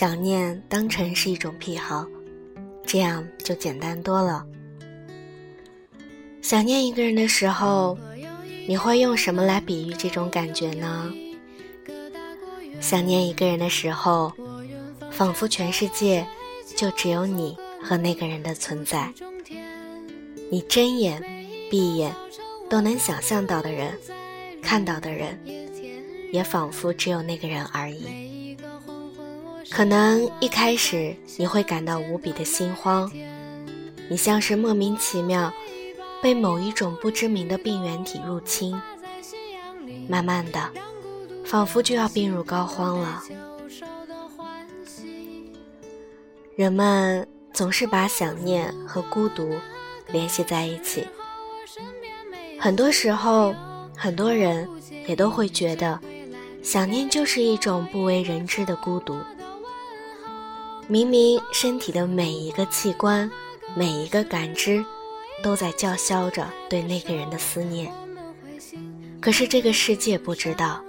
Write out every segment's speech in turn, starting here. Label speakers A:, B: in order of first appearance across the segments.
A: 想念当成是一种癖好，这样就简单多了。想念一个人的时候，你会用什么来比喻这种感觉呢？想念一个人的时候，仿佛全世界就只有你和那个人的存在。你睁眼、闭眼都能想象到的人，看到的人，也仿佛只有那个人而已。可能一开始你会感到无比的心慌，你像是莫名其妙被某一种不知名的病原体入侵，慢慢的，仿佛就要病入膏肓了。人们总是把想念和孤独。联系在一起，很多时候，很多人也都会觉得，想念就是一种不为人知的孤独。明明身体的每一个器官、每一个感知，都在叫嚣着对那个人的思念，可是这个世界不知道，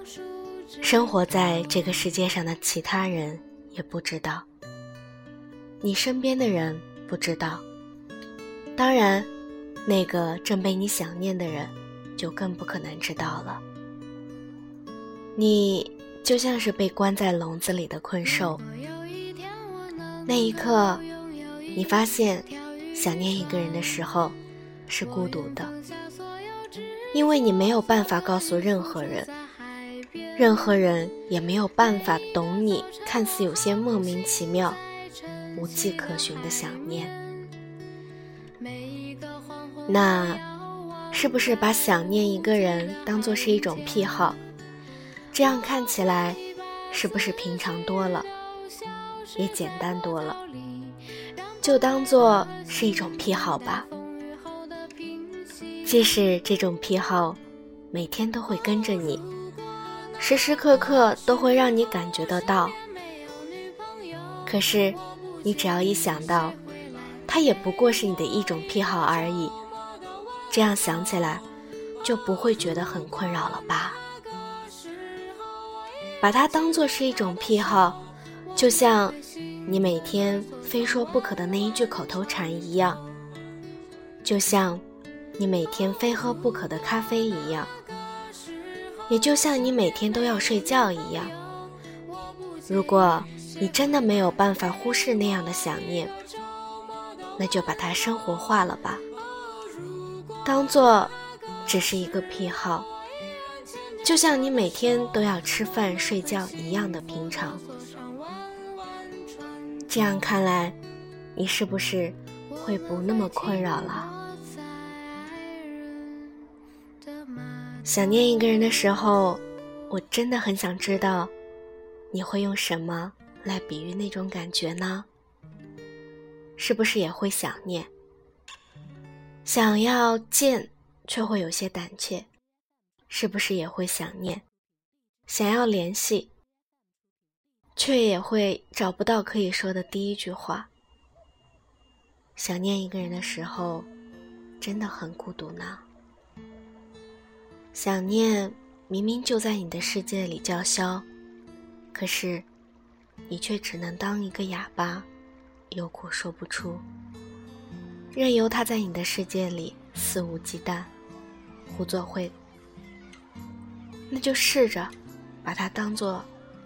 A: 生活在这个世界上的其他人也不知道，你身边的人不知道。当然，那个正被你想念的人，就更不可能知道了。你就像是被关在笼子里的困兽。那一刻，你发现，想念一个人的时候，是孤独的，因为你没有办法告诉任何人，任何人也没有办法懂你看似有些莫名其妙、无迹可寻的想念。那，是不是把想念一个人当做是一种癖好？这样看起来，是不是平常多了，也简单多了？就当做是一种癖好吧。即使这种癖好，每天都会跟着你，时时刻刻都会让你感觉得到。可是，你只要一想到，它也不过是你的一种癖好而已。这样想起来，就不会觉得很困扰了吧？把它当做是一种癖好，就像你每天非说不可的那一句口头禅一样，就像你每天非喝不可的咖啡一样，也就像你每天都要睡觉一样。如果你真的没有办法忽视那样的想念，那就把它生活化了吧。当做只是一个癖好，就像你每天都要吃饭睡觉一样的平常。这样看来，你是不是会不那么困扰了？想念一个人的时候，我真的很想知道，你会用什么来比喻那种感觉呢？是不是也会想念？想要见，却会有些胆怯，是不是也会想念？想要联系，却也会找不到可以说的第一句话。想念一个人的时候，真的很孤独呢。想念明明就在你的世界里叫嚣，可是你却只能当一个哑巴，有苦说不出。任由他在你的世界里肆无忌惮、胡作非，那就试着把它当做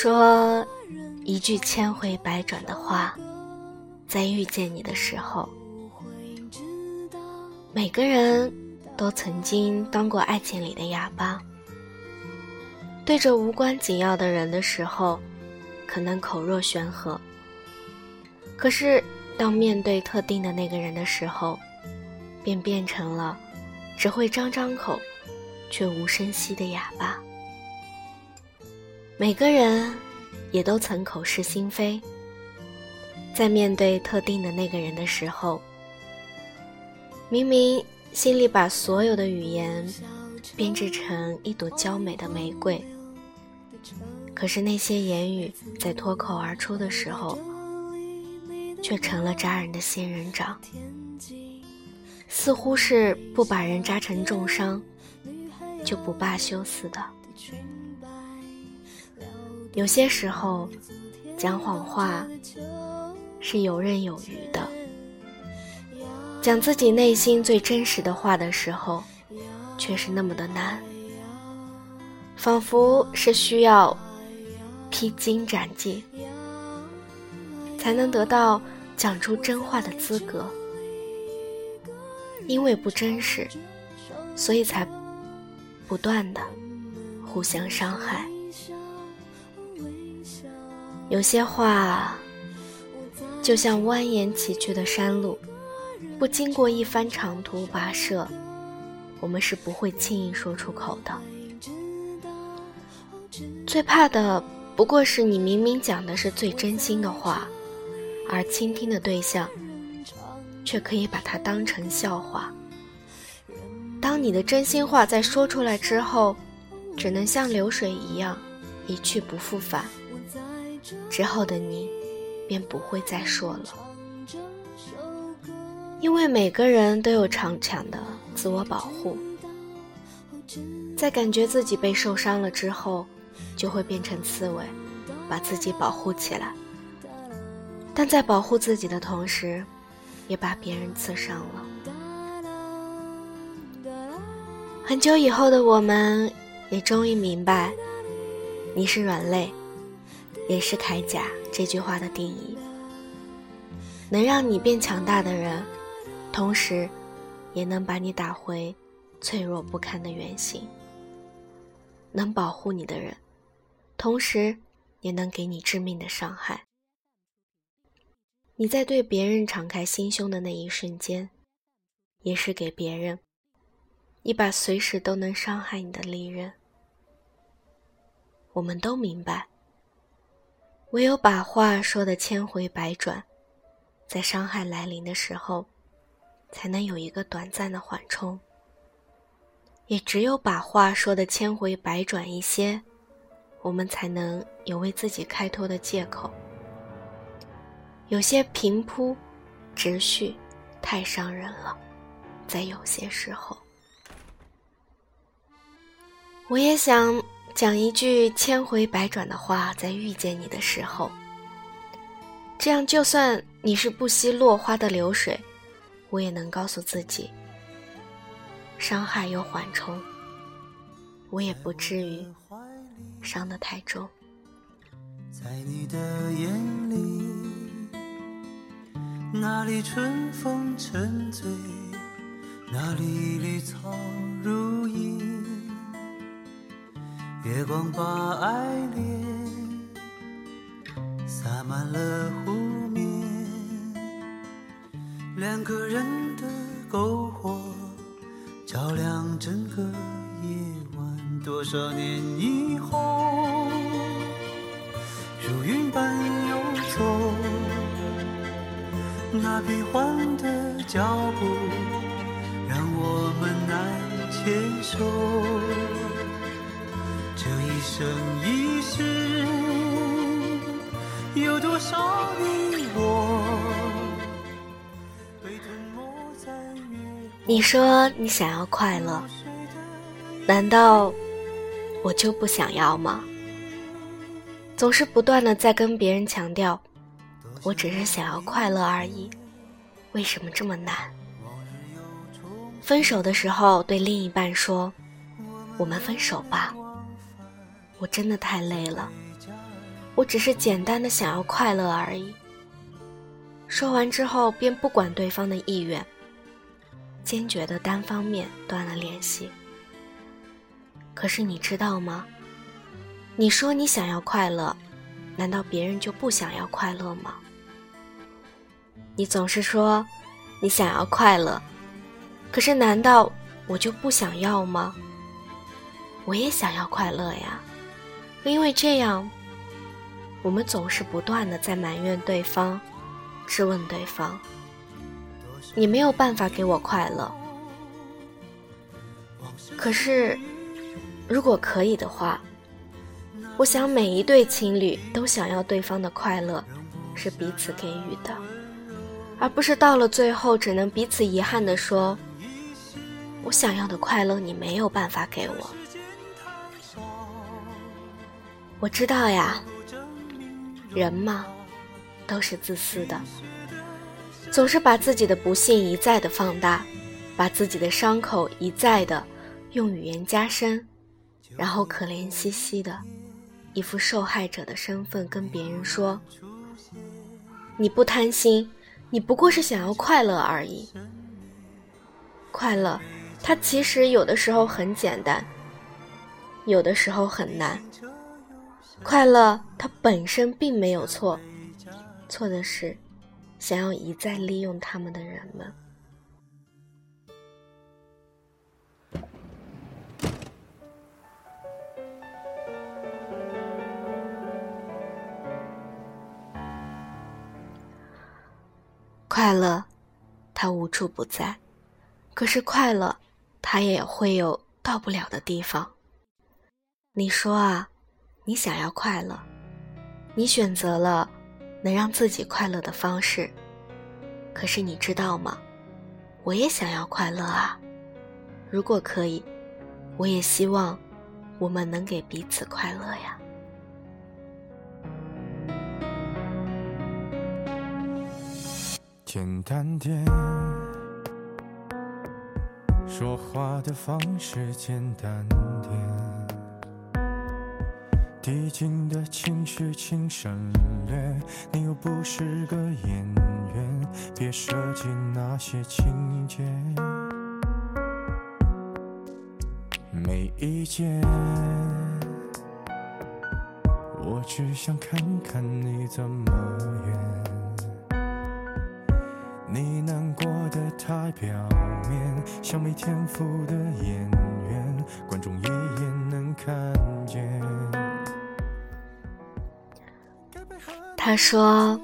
A: 说一句千回百转的话，在遇见你的时候。每个人都曾经当过爱情里的哑巴，对着无关紧要的人的时候，可能口若悬河。可是，当面对特定的那个人的时候，便变成了只会张张口，却无声息的哑巴。每个人也都曾口是心非，在面对特定的那个人的时候，明明心里把所有的语言编织成一朵娇美的玫瑰，可是那些言语在脱口而出的时候。却成了扎人的仙人掌，似乎是不把人扎成重伤，就不罢休似的。有些时候，讲谎话是游刃有余的，讲自己内心最真实的话的时候，却是那么的难，仿佛是需要披荆斩棘。才能得到讲出真话的资格，因为不真实，所以才不断的互相伤害。有些话就像蜿蜒崎岖的山路，不经过一番长途跋涉，我们是不会轻易说出口的。最怕的不过是你明明讲的是最真心的话。而倾听的对象，却可以把它当成笑话。当你的真心话在说出来之后，只能像流水一样一去不复返，之后的你便不会再说了。因为每个人都有常强的自我保护，在感觉自己被受伤了之后，就会变成刺猬，把自己保护起来。但在保护自己的同时，也把别人刺伤了。很久以后的我们，也终于明白，你是软肋，也是铠甲这句话的定义。能让你变强大的人，同时，也能把你打回脆弱不堪的原形。能保护你的人，同时，也能给你致命的伤害。你在对别人敞开心胸的那一瞬间，也是给别人一把随时都能伤害你的利刃。我们都明白，唯有把话说的千回百转，在伤害来临的时候，才能有一个短暂的缓冲。也只有把话说的千回百转一些，我们才能有为自己开脱的借口。有些平铺直叙，太伤人了。在有些时候，我也想讲一句千回百转的话，在遇见你的时候，这样就算你是不惜落花的流水，我也能告诉自己，伤害有缓冲，我也不至于伤得太重。在你的眼里。哪里春风沉醉，哪里绿草如茵。月光把爱恋洒满了湖面，两个人的篝火照亮整个夜晚。多少年以后，如云般游走。那变幻的脚步，让我们难牵手。这一生一世，有多少你我？你说你想要快乐，难道我就不想要吗？总是不断的在跟别人强调。我只是想要快乐而已，为什么这么难？分手的时候对另一半说：“我们分手吧，我真的太累了，我只是简单的想要快乐而已。说完之后，便不管对方的意愿，坚决的单方面断了联系。可是你知道吗？你说你想要快乐，难道别人就不想要快乐吗？你总是说你想要快乐，可是难道我就不想要吗？我也想要快乐呀，因为这样，我们总是不断的在埋怨对方，质问对方。你没有办法给我快乐，可是。如果可以的话，我想每一对情侣都想要对方的快乐，是彼此给予的，而不是到了最后只能彼此遗憾的说：“我想要的快乐你没有办法给我。”我知道呀，人嘛，都是自私的，总是把自己的不幸一再的放大，把自己的伤口一再的用语言加深。然后可怜兮兮的，一副受害者的身份跟别人说：“你不贪心，你不过是想要快乐而已。快乐，它其实有的时候很简单，有的时候很难。快乐它本身并没有错，错的是想要一再利用他们的人们。”快乐，它无处不在；可是快乐，它也会有到不了的地方。你说啊，你想要快乐，你选择了能让自己快乐的方式。可是你知道吗？我也想要快乐啊！如果可以，我也希望我们能给彼此快乐呀。简单点，说话的方式简单点，递进的情绪请省略。你又不是个演员，别设计那些情节。没意见，我只想看看你怎么演。你难过的太表面，像没天赋的演员，观众一他说：“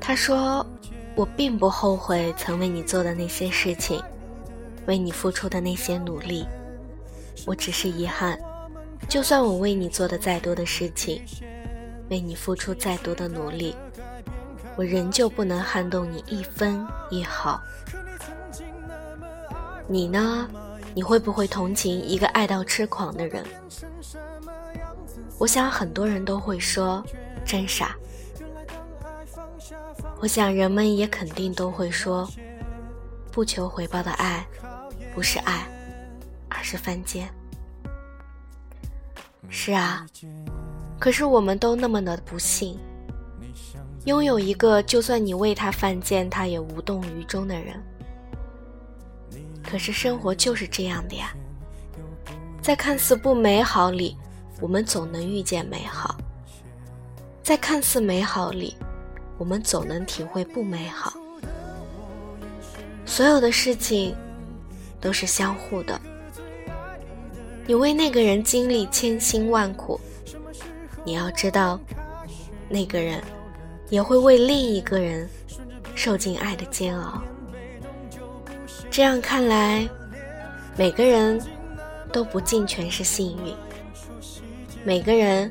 A: 他说，我并不后悔曾为你做的那些事情，为你付出的那些努力。我只是遗憾，就算我为你做的再多的事情，为你付出再多的努力。”我仍旧不能撼动你一分一毫。你呢？你会不会同情一个爱到痴狂的人？我想很多人都会说真傻。我想人们也肯定都会说，不求回报的爱不是爱，而是犯贱。是啊，可是我们都那么的不幸。拥有一个就算你为他犯贱，他也无动于衷的人。可是生活就是这样的呀，在看似不美好里，我们总能遇见美好；在看似美好里，我们总能体会不美好。所有的事情都是相互的。你为那个人经历千辛万苦，你要知道，那个人。也会为另一个人受尽爱的煎熬。这样看来，每个人都不尽全是幸运，每个人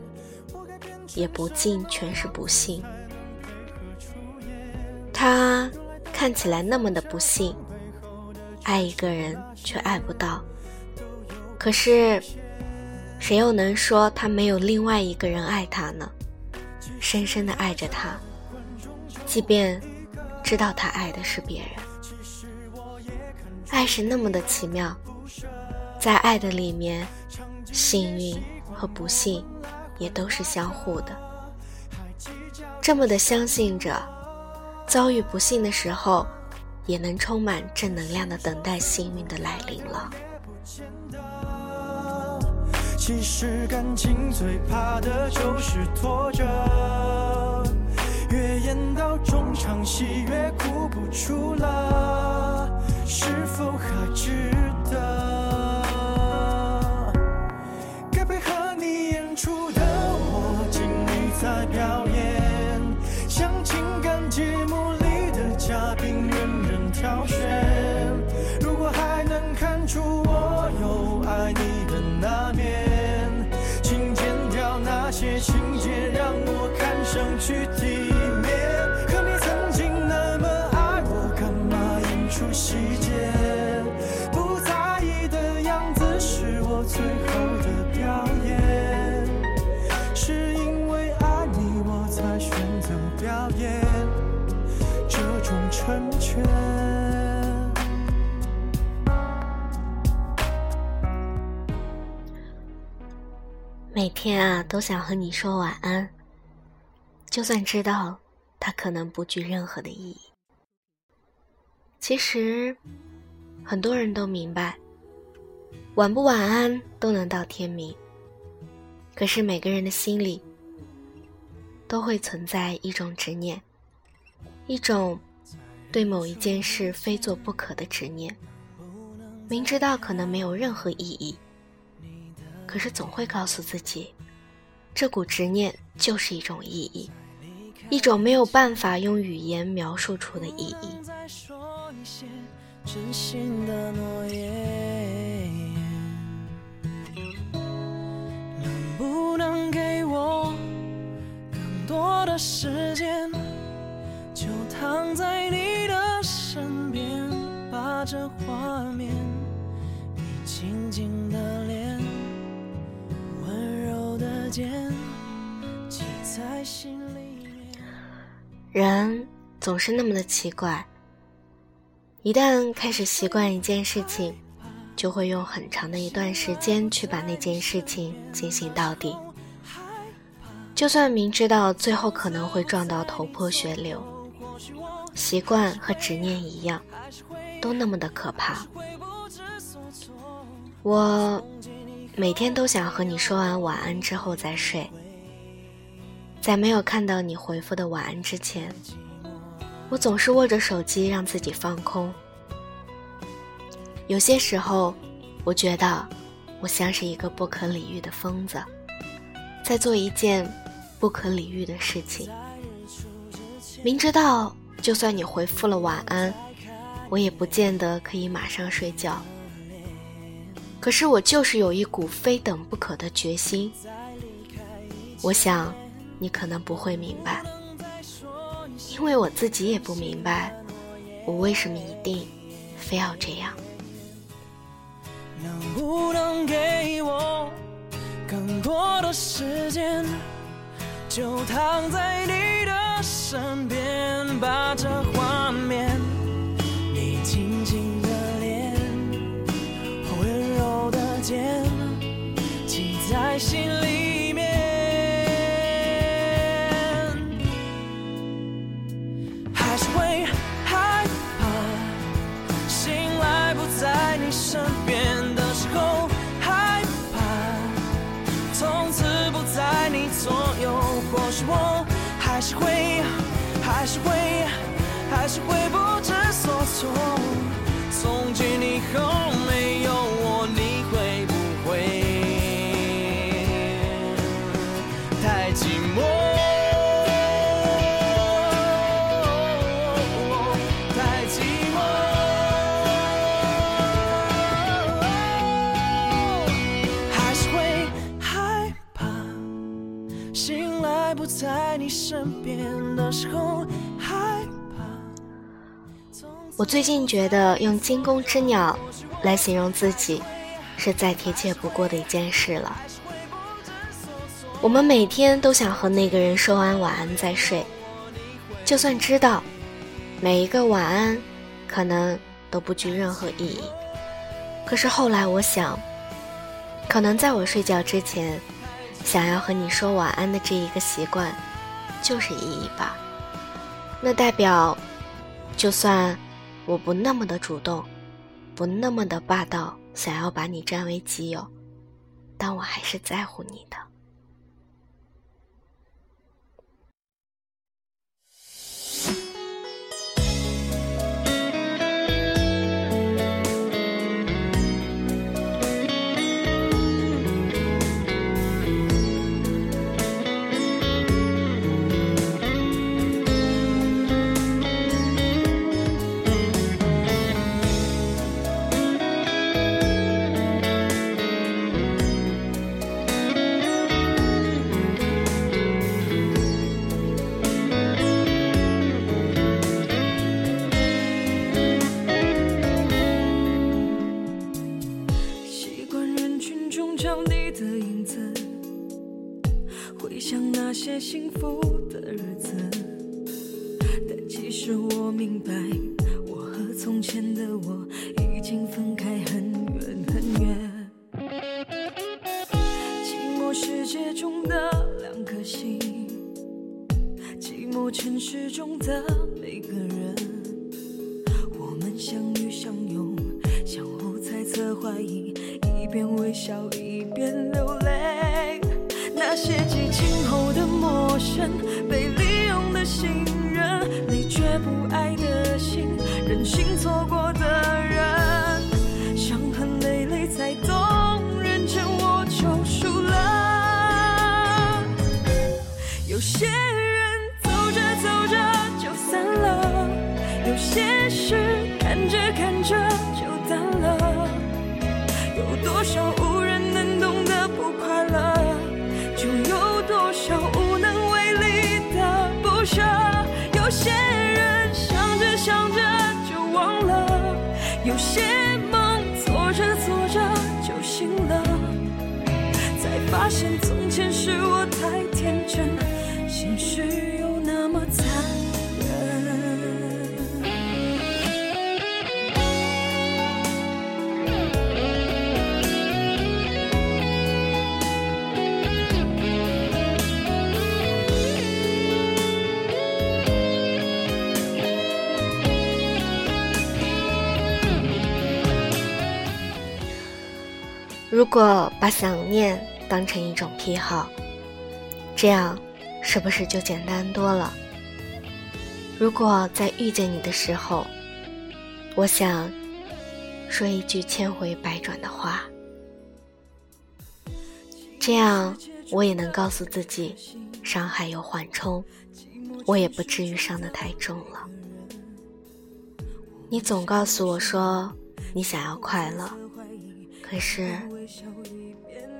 A: 也不尽全是不幸。他看起来那么的不幸，爱一个人却爱不到。可是，谁又能说他没有另外一个人爱他呢？深深的爱着他，即便知道他爱的是别人。爱是那么的奇妙，在爱的里面，幸运和不幸也都是相互的。这么的相信着，遭遇不幸的时候，也能充满正能量的等待幸运的来临了。其实感情最怕的就是拖着，越演到中场戏越哭不出了，每天啊，都想和你说晚安。就算知道它可能不具任何的意义，其实很多人都明白，晚不晚安都能到天明。可是每个人的心里都会存在一种执念，一种对某一件事非做不可的执念，明知道可能没有任何意义。可是总会告诉自己，这股执念就是一种意义，一种没有办法用语言描述出的意义。能不能给我更多的时总是那么的奇怪，一旦开始习惯一件事情，就会用很长的一段时间去把那件事情进行到底。就算明知道最后可能会撞到头破血流，习惯和执念一样，都那么的可怕。我。每天都想和你说完晚安之后再睡，在没有看到你回复的晚安之前，我总是握着手机让自己放空。有些时候，我觉得我像是一个不可理喻的疯子，在做一件不可理喻的事情。明知道就算你回复了晚安，我也不见得可以马上睡觉。可是我就是有一股非等不可的决心，我想你可能不会明白，因为我自己也不明白，我为什么一定非要这样。能不能给我更多的时间，就躺在你的身边，把这画面
B: 你轻轻的脸温柔的肩挤在心。
A: 还是会，还是会不知所措。从今以后没有我，你会不会太寂寞？我最近觉得用惊弓之鸟来形容自己，是再贴切不过的一件事了。我们每天都想和那个人说完晚安再睡，就算知道每一个晚安可能都不具任何意义，可是后来我想，可能在我睡觉之前，想要和你说晚安的这一个习惯，就是意义吧。那代表，就算我不那么的主动，不那么的霸道，想要把你占为己有，但我还是在乎你的。
C: 幸福。任性错过的，有些
A: 如果把想念当成一种癖好，这样是不是就简单多了？如果在遇见你的时候，我想说一句千回百转的话，这样我也能告诉自己，伤害有缓冲，我也不至于伤得太重了。你总告诉我说你想要快乐。可是，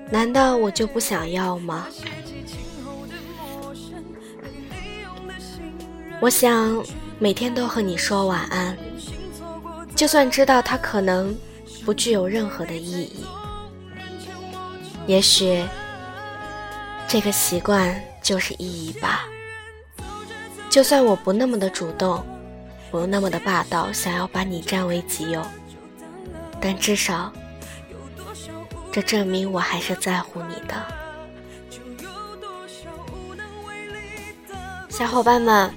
A: 难道我就不想要吗？我想每天都和你说晚安，就算知道它可能不具有任何的意义。也许这个习惯就是意义吧。就算我不那么的主动，不那么的霸道，想要把你占为己有，但至少。这证明我还是在乎你的，小伙伴们，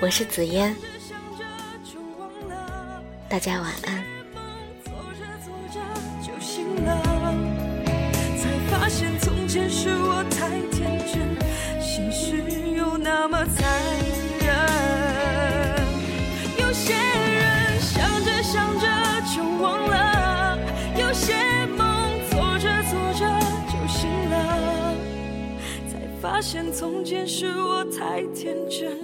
A: 我是紫嫣，大家晚安。发现从前是我太天真，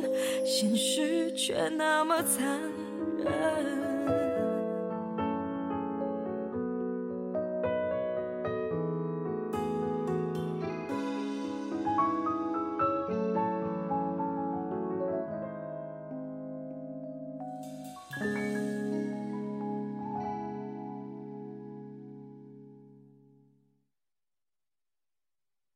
A: 现实却那么残忍。